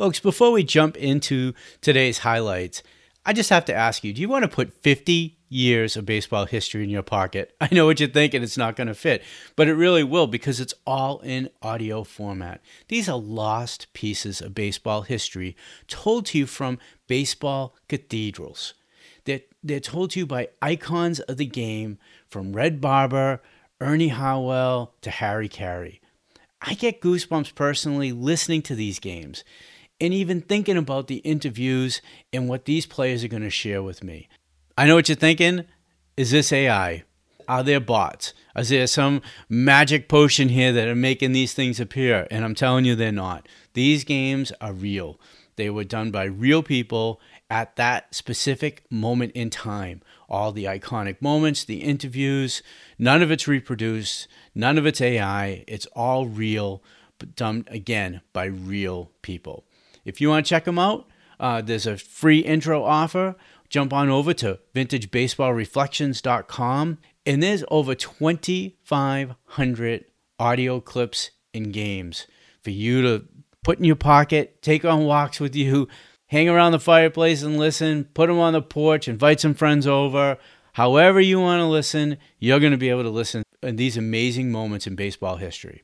Folks, before we jump into today's highlights, I just have to ask you do you want to put 50 years of baseball history in your pocket? I know what you're thinking, it's not going to fit, but it really will because it's all in audio format. These are lost pieces of baseball history told to you from baseball cathedrals. They're, they're told to you by icons of the game from Red Barber, Ernie Harwell, to Harry Caray. I get goosebumps personally listening to these games and even thinking about the interviews and what these players are going to share with me. I know what you're thinking. Is this AI? Are there bots? Is there some magic potion here that are making these things appear? And I'm telling you, they're not. These games are real. They were done by real people at that specific moment in time. All the iconic moments, the interviews, none of it's reproduced, none of it's AI. It's all real, but done again by real people. If you want to check them out, uh, there's a free intro offer. Jump on over to vintagebaseballreflections.com, and there's over 2,500 audio clips and games for you to put in your pocket, take on walks with you, hang around the fireplace and listen, put them on the porch, invite some friends over. However, you want to listen, you're going to be able to listen in these amazing moments in baseball history.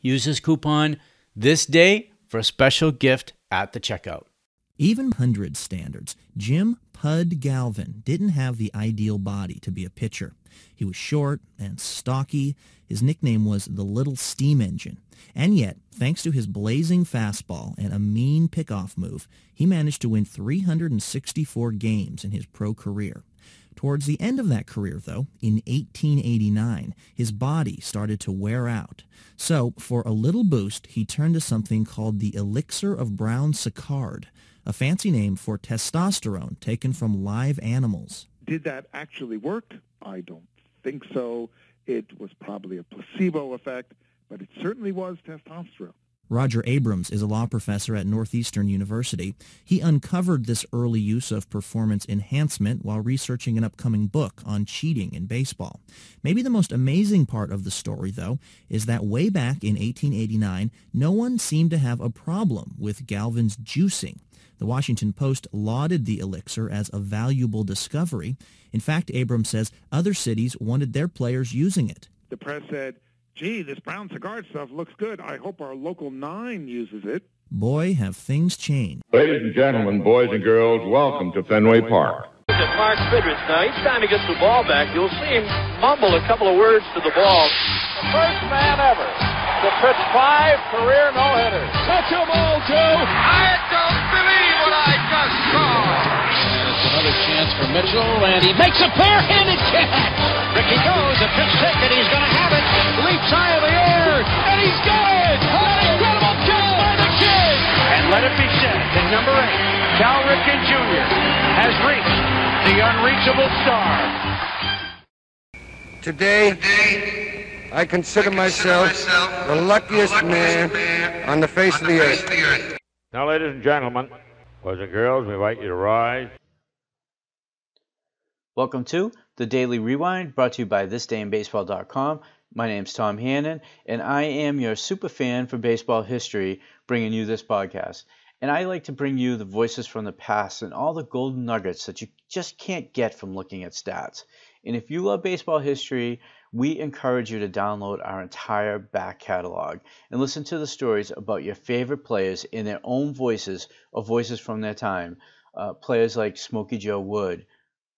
Use this coupon this day for a special gift at the checkout. Even hundred standards, Jim Pud Galvin didn't have the ideal body to be a pitcher. He was short and stocky. His nickname was the Little Steam Engine. And yet, thanks to his blazing fastball and a mean pickoff move, he managed to win 364 games in his pro career. Towards the end of that career, though, in 1889, his body started to wear out. So, for a little boost, he turned to something called the elixir of Brown-Séquard, a fancy name for testosterone taken from live animals. Did that actually work? I don't think so. It was probably a placebo effect, but it certainly was testosterone. Roger Abrams is a law professor at Northeastern University. He uncovered this early use of performance enhancement while researching an upcoming book on cheating in baseball. Maybe the most amazing part of the story, though, is that way back in 1889, no one seemed to have a problem with Galvin's juicing. The Washington Post lauded the elixir as a valuable discovery. In fact, Abrams says other cities wanted their players using it. The press said, gee, this Brown-Séquard stuff looks good. I hope our local nine uses it. Boy, have things changed. Ladies and gentlemen, boys and girls, welcome to Fenway Park. At Mark Fidrych now. Each time he gets the ball back, you'll see him mumble a couple of words to the ball. The first man ever to pitch five career no-hitters. Touch a ball, Joe. I don't believe what I just saw. And it's another chance for Mitchell, and he makes a pair-handed catch. Ricky goes, a pitch hit, and he's going to have it. Leaps high in the air, and he's got it. An incredible catch by the kid. And let it be said that number eight, Cal Ripken Jr., has reached the unreachable star. Today, I consider myself the luckiest man on the face of the earth. Now, ladies and gentlemen, boys and girls, we invite you to rise. Welcome to the Daily Rewind brought to you by thisdayinbaseball.com. My name's Tom Hannon, and I am your super fan for baseball history, bringing you this podcast. And I like to bring you the voices from the past and all the golden nuggets that you just can't get from looking at stats. And if you love baseball history, we encourage you to download our entire back catalog and listen to the stories about your favorite players in their own voices or voices from their time. Uh, players like Smokey Joe Wood,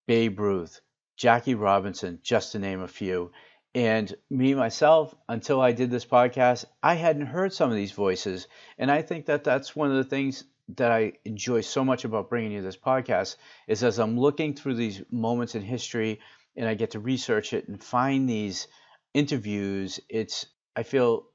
Babe Ruth, Jackie Robinson, just to name a few. And me, myself, until I did this podcast, I hadn't heard some of these voices. And I think that that's one of the things that I enjoy so much about bringing you this podcast is as I'm looking through these moments in history and I get to research it and find these interviews, it's I feel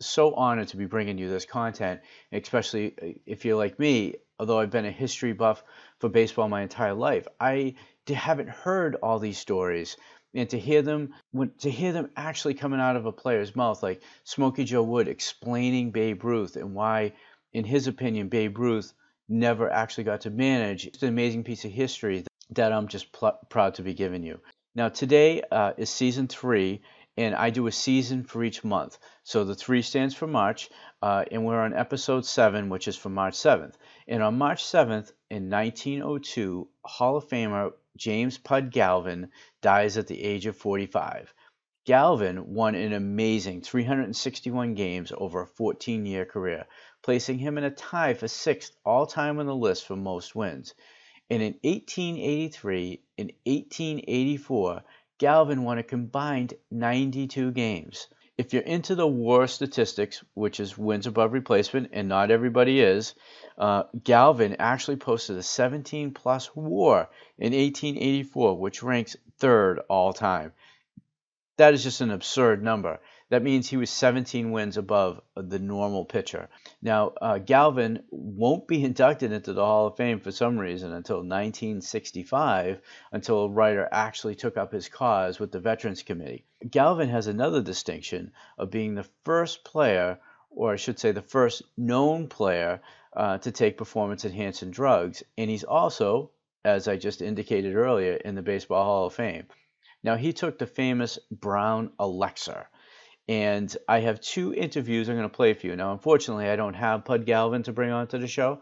so honored to be bringing you this content, especially uh, if you're like me. Although I've been a history buff for baseball my entire life, I haven't heard all these stories and to hear them when, to hear them actually coming out of a player's mouth like Smokey Joe Wood explaining Babe Ruth and why in his opinion Babe Ruth never actually got to manage it's an amazing piece of history that I'm just pl- proud to be giving you now today uh, is season 3 and I do a season for each month. So the three stands for March, uh, and we're on episode seven, which is for March 7th. And on March 7th in 1902, Hall of Famer James Pud Galvin dies at the age of 45. Galvin won an amazing 361 games over a 14 year career, placing him in a tie for sixth all time on the list for most wins. And in 1883 and 1884, Galvin won a combined 92 games. If you're into the WAR statistics, which is wins above replacement, and not everybody is, uh, Galvin actually posted a 17 plus WAR in 1884, which ranks third all time. That is just an absurd number. That means he was 17 wins above the normal pitcher. Now, uh, Galvin won't be inducted into the Hall of Fame for some reason until 1965, until a writer actually took up his cause with the Veterans Committee. Galvin has another distinction of being the first player, or I should say, the first known player uh, to take performance enhancing drugs, and he's also, as I just indicated earlier, in the Baseball Hall of Fame. Now, he took the famous brown elixir and I have two interviews I'm going to play for you. Now, unfortunately, I don't have Pud Galvin to bring onto the show.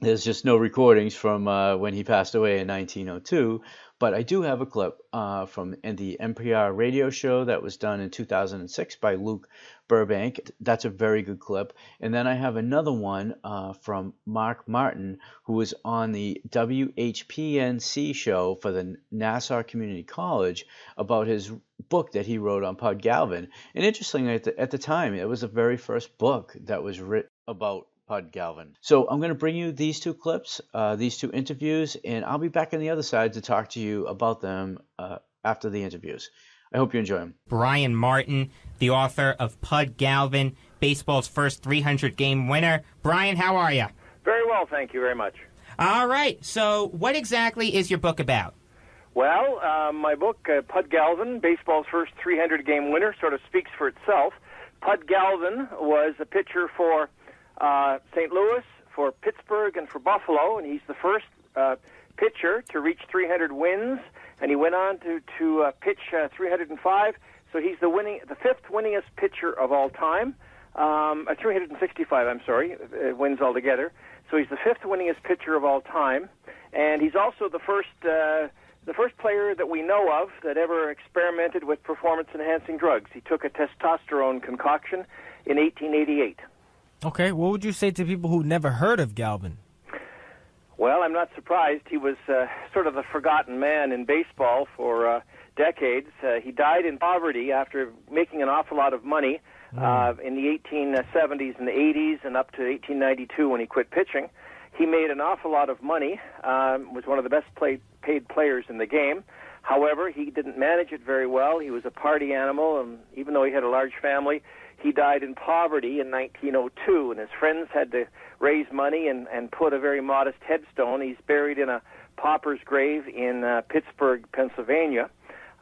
There's just no recordings from uh, when he passed away in 1902, but I do have a clip uh, from the NPR radio show that was done in 2006 by Luke Burbank. That's a very good clip. And then I have another one uh, from Mark Martin, who was on the WHPNC show for the Nassau Community College about his book that he wrote on Pud Galvin. And interestingly, at the, at the time, it was the very first book that was written about Pud Galvin. So I'm going to bring you these two clips, uh, these two interviews, and I'll be back on the other side to talk to you about them uh, after the interviews. I hope you enjoy them. Brian Martin, the author of Pud Galvin, baseball's first 300 game winner. Brian, how are you? Very well, thank you very much. All right, so what exactly is your book about? Well, uh, my book, uh, Pud Galvin, baseball's first 300 game winner, sort of speaks for itself. Pud Galvin was a pitcher for uh, St. Louis, for Pittsburgh, and for Buffalo, and he's the first uh, pitcher to reach 300 wins, and he went on to to uh, pitch uh, 305. So he's the winning, the fifth winningest pitcher of all time. Um, uh, 365, I'm sorry, uh, wins altogether. So he's the fifth winningest pitcher of all time, and he's also the first uh, the first player that we know of that ever experimented with performance enhancing drugs. He took a testosterone concoction in 1888. Okay, what would you say to people who never heard of Galvin? Well, I'm not surprised. He was uh, sort of a forgotten man in baseball for uh, decades. Uh, he died in poverty after making an awful lot of money mm. uh, in the 1870s and the 80s and up to 1892 when he quit pitching. He made an awful lot of money, um, was one of the best played, paid players in the game. However, he didn't manage it very well. He was a party animal, and even though he had a large family, he died in poverty in 1902, and his friends had to raise money and, and put a very modest headstone. He's buried in a pauper's grave in uh, Pittsburgh, Pennsylvania.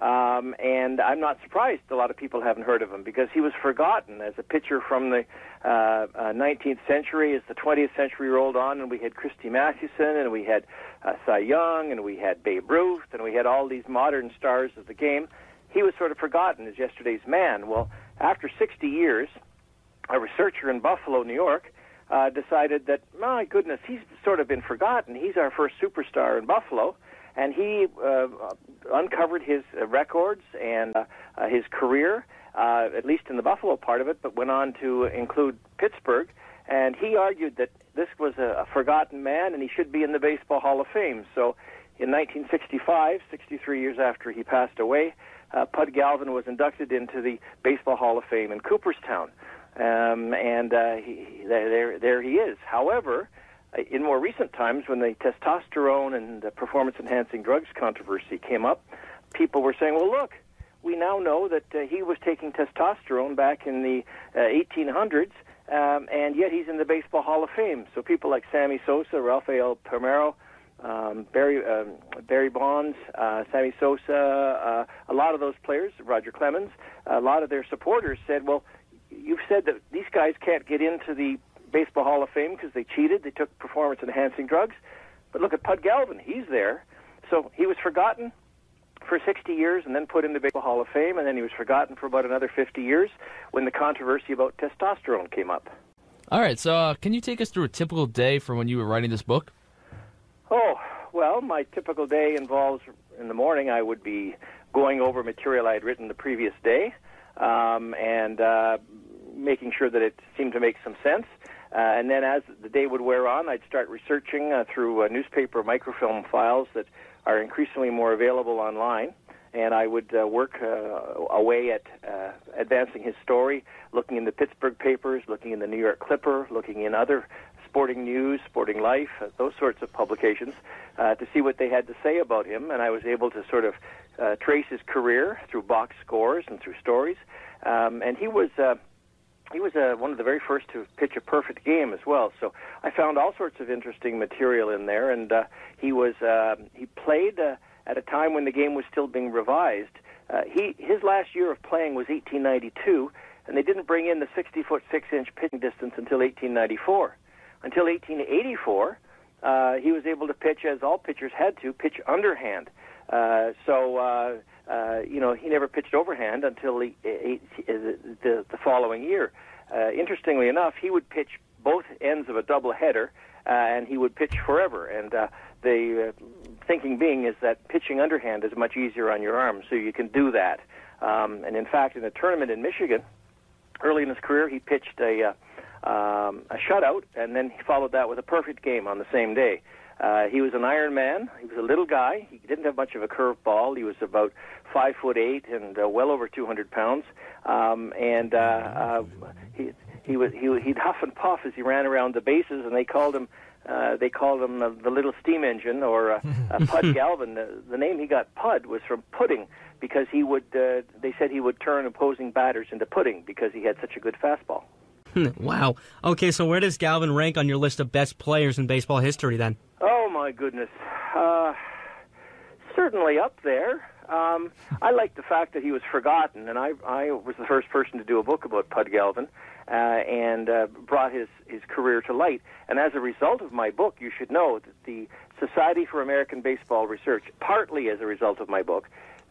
Um, and I'm not surprised a lot of people haven't heard of him because he was forgotten as a pitcher from the uh, uh, 19th century as the 20th century rolled on, and we had Christy Mathewson, and we had uh, Cy Young, and we had Babe Ruth, and we had all these modern stars of the game. He was sort of forgotten as yesterday's man. Well, after 60 years, a researcher in Buffalo, New York, uh, decided that, my goodness, he's sort of been forgotten. He's our first superstar in Buffalo. And he uh, uncovered his uh, records and uh, uh, his career, uh, at least in the Buffalo part of it, but went on to include Pittsburgh. And he argued that this was a, a forgotten man and he should be in the Baseball Hall of Fame. So in 1965, 63 years after he passed away, uh, Pud Galvin was inducted into the Baseball Hall of Fame in Cooperstown, um, and uh, he, there, there he is. However, uh, in more recent times, when the testosterone and the performance-enhancing drugs controversy came up, people were saying, "Well, look, we now know that uh, he was taking testosterone back in the uh, 1800s." Um, and yet he's in the Baseball Hall of Fame. So people like Sammy Sosa, Rafael Palmeiro, um, Barry um, Barry Bonds, uh, Sammy Sosa, uh, a lot of those players, Roger Clemens, a lot of their supporters said, "Well, you've said that these guys can't get into the Baseball Hall of Fame because they cheated, they took performance-enhancing drugs, but look at Pud Galvin, he's there." So he was forgotten. for 60 years and then put in the Baseball Hall of Fame, and then he was forgotten for about another 50 years when the controversy about testosterone came up. All right, so uh, can you take us through a typical day from when you were writing this book? Oh, well, my typical day involves in the morning I would be going over material I had written the previous day um, and uh, making sure that it seemed to make some sense. Uh, and then as the day would wear on, I'd start researching uh, through uh, newspaper microfilm files that are increasingly more available online. And I would uh, work uh, away at advancing his story, looking in the Pittsburgh papers, looking in the New York Clipper, looking in other sporting news, sporting life, uh, those sorts of publications, uh, to see what they had to say about him. And I was able to sort of uh, trace his career through box scores and through stories. Um, and he was. Uh, he was uh, one of the very first to pitch a perfect game as well. So I found all sorts of interesting material in there, and uh, he was uh, he played uh, at a time when the game was still being revised. Uh, he his last year of playing was 1892, and they didn't bring in the 60 foot 6 inch pitching distance until 1894. Until 1884, uh, he was able to pitch as all pitchers had to pitch underhand. Uh, so. Uh, uh, you know, he never pitched overhand until he, he, the, the following year. Uh, interestingly enough, he would pitch both ends of a double header, uh, and he would pitch forever. And uh, the uh, thinking being is that pitching underhand is much easier on your arm, so you can do that. Um, and in fact, in a tournament in Michigan, early in his career, he pitched a uh, um, a shutout, and then he followed that with a perfect game on the same day. Uh, he was an Iron Man. He was a little guy. He didn't have much of a curved ball. He was about five foot eight and uh, well over 200 pounds. Um, and uh, uh, he he was he he'd huff and puff as he ran around the bases, and they called him. Uh, they called him uh, the little steam engine or uh, uh, Pud Galvin. The, the name he got Pud was from pudding because he would. Uh, they said he would turn opposing batters into pudding because he had such a good fastball. wow. Okay, so where does Galvin rank on your list of best players in baseball history then? Oh my goodness. Uh, certainly up there. Um, I like the fact that he was forgotten, and I, I was the first person to do a book about Pud Galvin, uh, and uh, brought his his career to light. And as a result of my book, you should know that the Society for American Baseball Research, partly as a result of my book,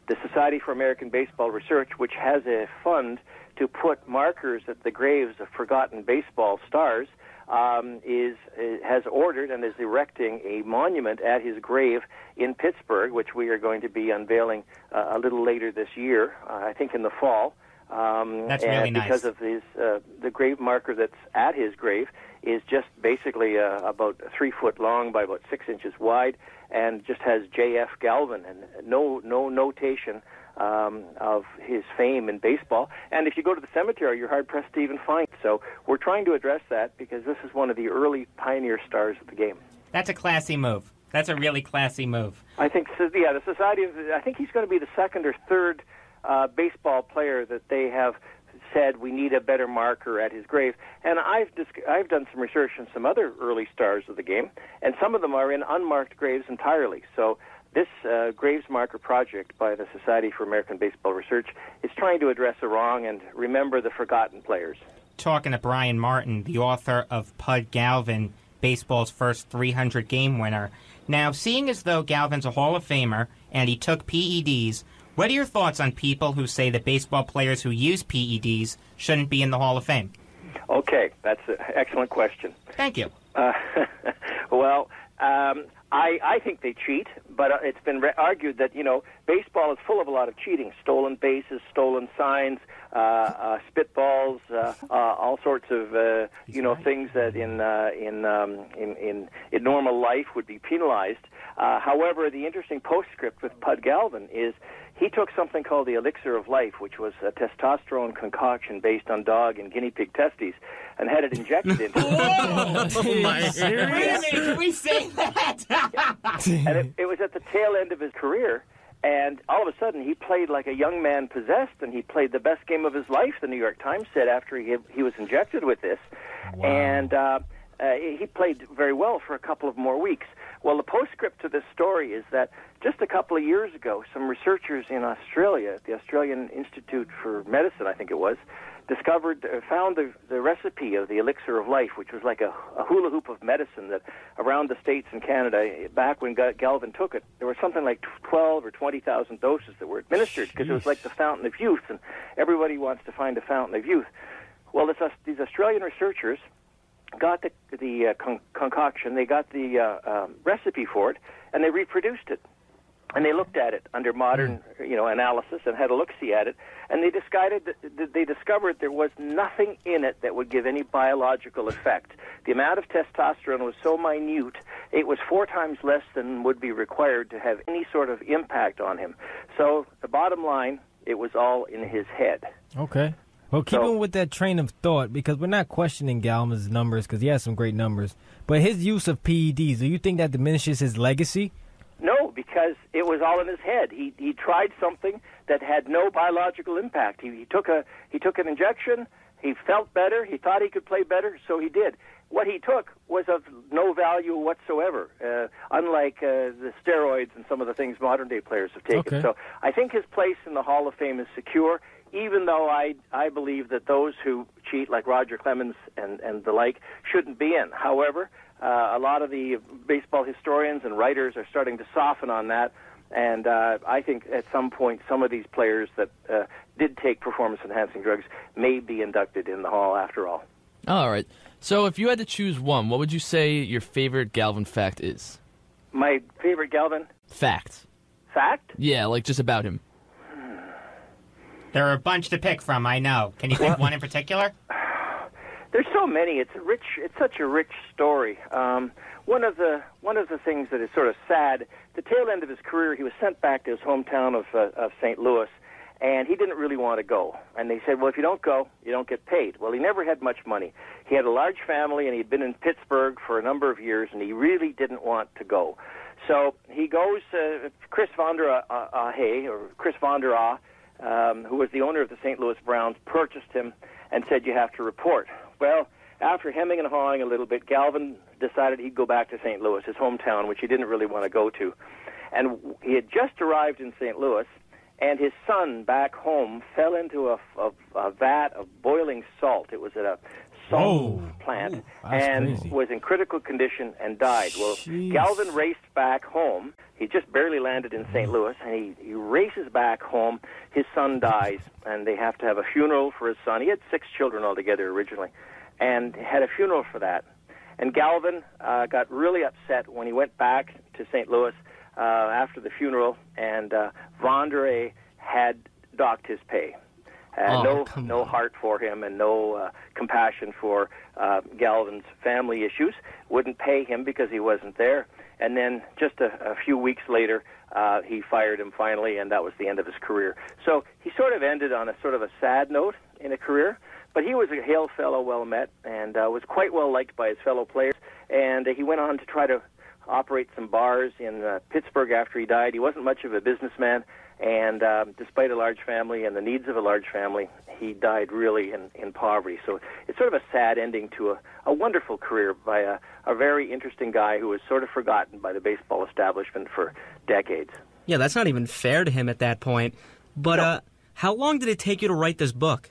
the Society for American Baseball Research, which has a fund to put markers at the graves of forgotten baseball stars, um, is, is has ordered and is erecting a monument at his grave in Pittsburgh, which we are going to be unveiling uh, a little later this year. Uh, I think in the fall. Um, That's and really nice. because of his uh, the grave marker that's at his grave is just basically uh, about three foot long by about six inches wide, and just has J.F. Galvin and no no notation um, of his fame in baseball. And if you go to the cemetery, you're hard pressed to even find. it. So we're trying to address that because this is one of the early pioneer stars of the game. That's a classy move. That's a really classy move. I think, yeah, the society. I think he's going to be the second or third uh, baseball player that they have said we need a better marker at his grave. And I've I've done some research on some other early stars of the game, and some of them are in unmarked graves entirely. So this uh, graves marker project by the Society for American Baseball Research is trying to address a wrong and remember the forgotten players. Talking to Brian Martin, the author of Pud Galvin, baseball's first 300 game winner. Now, seeing as though Galvin's a Hall of Famer and he took PEDs, what are your thoughts on people who say that baseball players who use PEDs shouldn't be in the Hall of Fame? Okay, that's an excellent question. Thank you. Uh, well, um, I, I think they cheat, but uh, it's been re- argued that you know baseball is full of a lot of cheating: stolen bases, stolen signs, uh, uh, spitballs, uh, uh, all sorts of uh, you know things that in uh, in, um, in in in normal life would be penalized. Uh, however, the interesting postscript with Pud Galvin is he took something called the elixir of life, which was a testosterone concoction based on dog and guinea pig testes, and had it injected into him. Oh, my Wait a minute, can we say that? and it, it was at the tail end of his career. And all of a sudden, he played like a young man possessed, and he played the best game of his life. The New York Times said after he he was injected with this, and uh, uh, he played very well for a couple of more weeks. Well, the postscript to this story is that just a couple of years ago, some researchers in Australia, the Australian Institute for Medicine, I think it was, discovered, uh, found the, the recipe of the elixir of life, which was like a, a hula hoop of medicine that around the states and Canada, back when Galvin took it, there were something like 12 or 20,000 doses that were administered because it was like the fountain of youth, and everybody wants to find a fountain of youth. Well, this, these Australian researchers got the, the uh, con- concoction, they got the uh, um, recipe for it, and they reproduced it. And they looked at it under modern you know analysis and had a look see at it and they decided that that they discovered there was nothing in it that would give any biological effect. The amount of testosterone was so minute it was four times less than would be required to have any sort of impact on him. So the bottom line it was all in his head. Okay. Well, keeping with that train of thought, because we're not questioning Galvin's numbers, because he has some great numbers, but his use of PEDs, do you think that diminishes his legacy? No, because it was all in his head. He he tried something that had no biological impact. He, he took a he took an injection. He felt better. He thought he could play better, so he did. What he took was of no value whatsoever, uh, unlike uh, the steroids and some of the things modern day players have taken. Okay. So I think his place in the Hall of Fame is secure. Even though I I believe that those who cheat, like Roger Clemens and and the like, shouldn't be in. However, uh, a lot of the baseball historians and writers are starting to soften on that. And uh, I think at some point, some of these players that uh, did take performance enhancing drugs may be inducted in the Hall after all. All right. So if you had to choose one, what would you say your favorite Galvin fact is? My favorite Galvin Fact. fact? Yeah, like just about him. There are a bunch to pick from, I know. Can you pick one in particular? There's so many. It's rich. It's such a rich story. Um, one of the one of the things that is sort of sad. The tail end of his career, he was sent back to his hometown of uh, of St. Louis, and he didn't really want to go. And they said, "Well, if you don't go, you don't get paid." Well, he never had much money. He had a large family, and he'd been in Pittsburgh for a number of years, and he really didn't want to go. So he goes. Uh, Chris Von der uh, Ahe, or Chris Von der Ah, um, who was the owner of the St. Louis Browns, purchased him and said, "You have to report." Well, after hemming and hawing a little bit, Galvin decided he'd go back to St. Louis, his hometown, which he didn't really want to go to. And he had just arrived in St. Louis, and his son back home fell into a, a, a vat of boiling salt. It was at a salt Whoa. plant that's and crazy. was in critical condition and died. Well, Galvin raced back home. He just barely landed in St. Louis, and he, he races back home. His son dies, and they have to have a funeral for his son. He had six children altogether originally, and had a funeral for that. And Galvin uh, got really upset when he went back to St. Louis uh, after the funeral, and uh, Vondre had docked his pay. Had Oh, no no heart for him and no uh, compassion for uh, Galvin's family issues. Wouldn't pay him because he wasn't there. And then just a, a few weeks later, uh, he fired him finally, and that was the end of his career. So he sort of ended on a sort of a sad note in a career. But he was a hail fellow, well met, and uh, was quite well liked by his fellow players. And uh, he went on to try to operate some bars in uh, Pittsburgh after he died. He wasn't much of a businessman, and um, despite a large family and the needs of a large family, he died really in, in poverty. So it's sort of a sad ending to a, a wonderful career by a, a very interesting guy who was sort of forgotten by the baseball establishment for decades. Yeah, that's not even fair to him at that point. But uh, how long did it take you to write this book?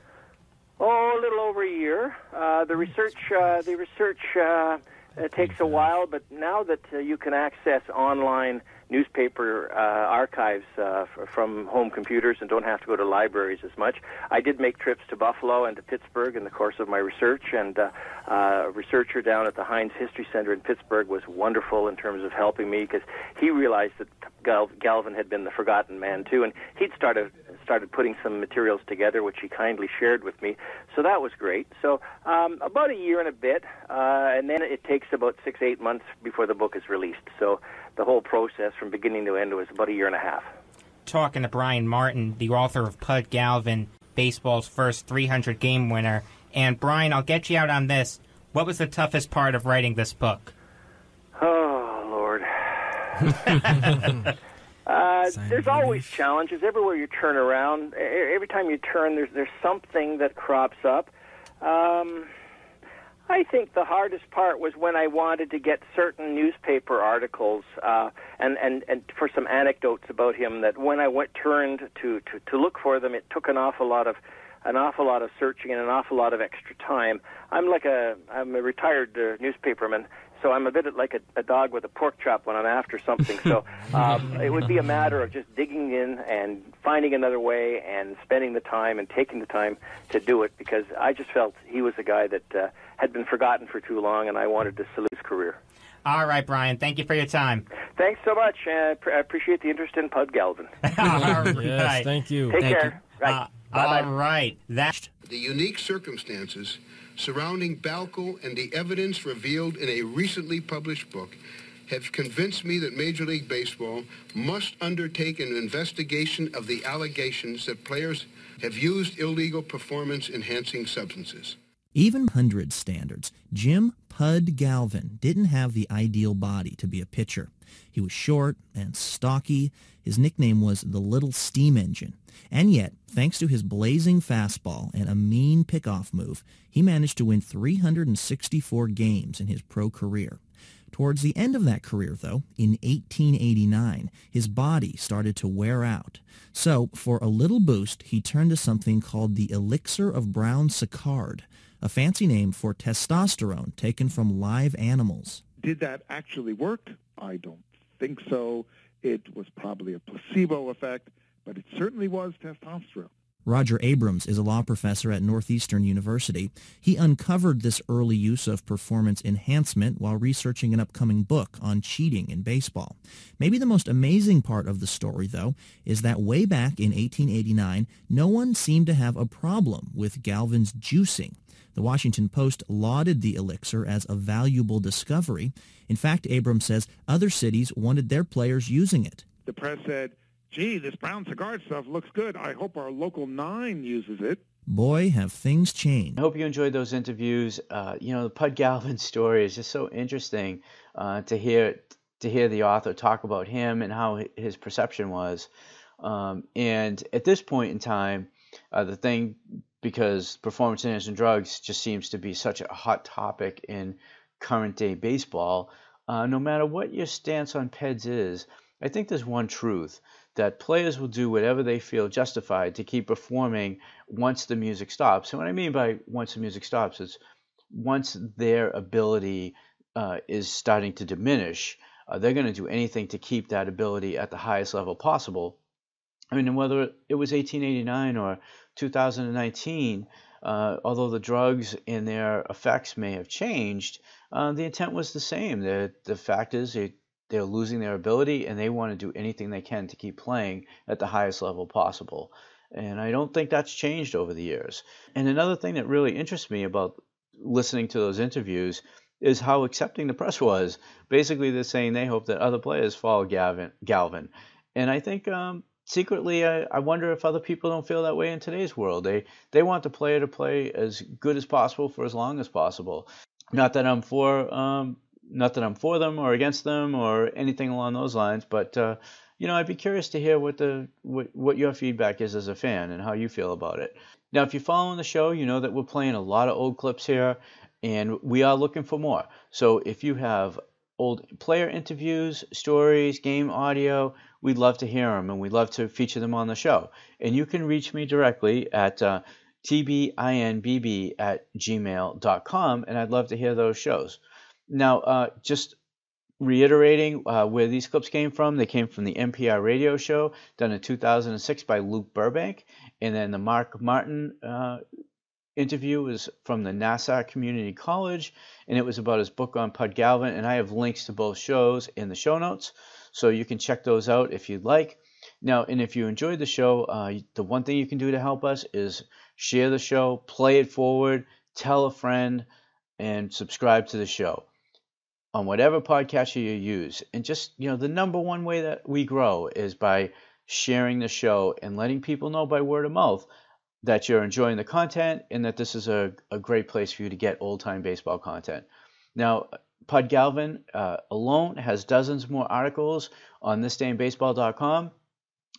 Oh, a little over a year. Uh, the research, uh, the research uh, uh, takes a while, but now that uh, you can access online newspaper uh, archives uh, from home computers and don't have to go to libraries as much, I did make trips to Buffalo and to Pittsburgh in the course of my research, and uh, uh, a researcher down at the Heinz History Center in Pittsburgh was wonderful in terms of helping me because he realized that Gal- Galvin had been the forgotten man too, and he'd started started putting some materials together, which he kindly shared with me. So that was great. So um, about a year and a bit, uh, and then it takes about six eight months before the book is released. So the whole process from beginning to end was about a year and a half. Talking to Brian Martin, the author of Pud Galvin, baseball's first 300 game winner. And Brian, I'll get you out on this. What was the toughest part of writing this book? Oh Lord. Uh, there's always challenges everywhere you turn around. E- Every time you turn, there's there's something that crops up. Um, I think the hardest part was when I wanted to get certain newspaper articles uh, and, and, and for some anecdotes about him. That when I went turned to, to, to look for them, it took an awful lot of an awful lot of searching and an awful lot of extra time. I'm like a I'm a retired uh, newspaperman, so I'm a bit like a, a dog with a pork chop when I'm after something. So um, it would be a matter of just digging in and finding another way and spending the time and taking the time to do it because I just felt he was a guy that uh, had been forgotten for too long, and I wanted to salute his career. All right, Brian. Thank you for your time. Thanks so much. Uh, I appreciate the interest in Pud Galvin. all right. Yes, thank you. Take Thank care. you. Right. Uh, Bye-bye. all right. That. The unique circumstances surrounding Balco and the evidence revealed in a recently published book have convinced me that Major League Baseball must undertake an investigation of the allegations that players have used illegal performance-enhancing substances. Even 100 standards, Jim Pud Galvin didn't have the ideal body to be a pitcher. He was short and stocky. His nickname was the Little Steam Engine. And yet, thanks to his blazing fastball and a mean pickoff move, he managed to win 364 games in his pro career. Towards the end of that career, though, in 1889, his body started to wear out. So, for a little boost, he turned to something called the elixir of Brown-Séquard, a fancy name for testosterone taken from live animals. Did that actually work? I don't think so. It was probably a placebo effect, but it certainly was testosterone. Roger Abrams is a law professor at Northeastern University. He uncovered this early use of performance enhancement while researching an upcoming book on cheating in baseball. Maybe the most amazing part of the story, though, is that way back in 1889, no one seemed to have a problem with Galvin's juicing. The Washington Post lauded the elixir as a valuable discovery. In fact, Abrams says other cities wanted their players using it. The press said, gee, this Brown-Séquard stuff looks good. I hope our local nine uses it. Boy, have things changed. I hope you enjoyed those interviews. Uh, you know, the Pud Galvin story is just so interesting uh, to hear to hear the author talk about him and how his perception was. Um, and at this point in time, uh, the thing because performance enhancing drugs just seems to be such a hot topic in current day baseball. Uh, no matter what your stance on PEDs is, I think there's one truth that players will do whatever they feel justified to keep performing once the music stops. And what I mean by once the music stops is once their ability uh, is starting to diminish, uh, they're going to do anything to keep that ability at the highest level possible. I mean, whether it was 1889 or 2019, uh, although the drugs and their effects may have changed, uh, the intent was the same. The, the fact is, they, they're losing their ability and they want to do anything they can to keep playing at the highest level possible. And I don't think that's changed over the years. And another thing that really interests me about listening to those interviews is how accepting the press was. Basically, they're saying they hope that other players follow Gavin, Galvin. And I think um, secretly, I, I wonder if other people don't feel that way in today's world. They they want the player to play as good as possible for as long as possible. Not that I'm for um, not that I'm for them or against them or anything along those lines, but uh, you know, I'd be curious to hear what the what, what your feedback is as a fan and how you feel about it. Now, if you're following the show, you know that we're playing a lot of old clips here, and we are looking for more. So if you have old player interviews, stories, game audio, we'd love to hear them and we'd love to feature them on the show. And you can reach me directly at uh, tbinbb at gmail.com, and I'd love to hear those shows. Now, uh, just reiterating uh, where these clips came from, they came from the NPR radio show done in 2006 by Luke Burbank, and then the Mark Martin uh, interview was from the Nassau Community College, and it was about his book on Pud Galvin. And I have links to both shows in the show notes, so you can check those out if you'd like. Now, and if you enjoyed the show, uh, the one thing you can do to help us is share the show, play it forward, tell a friend, and subscribe to the show on whatever podcatcher you use. And just, you know, the number one way that we grow is by sharing the show and letting people know by word of mouth that you're enjoying the content and that this is a, a great place for you to get old time baseball content. Now, Pud Galvin uh, alone has dozens more articles on thisdayinbaseball.com.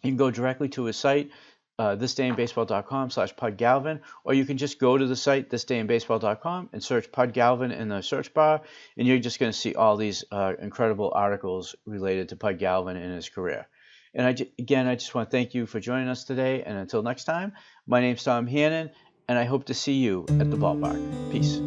You can go directly to his site, uh, thisdayinbaseball.com slash Pud Galvin, or you can just go to the site, thisdayinbaseball.com, and search Pud Galvin in the search bar, and you're just going to see all these uh, incredible articles related to Pud Galvin and his career. And I, again, I just want to thank you for joining us today. And until next time, my name's Tom Hannon, and I hope to see you at the ballpark. Peace.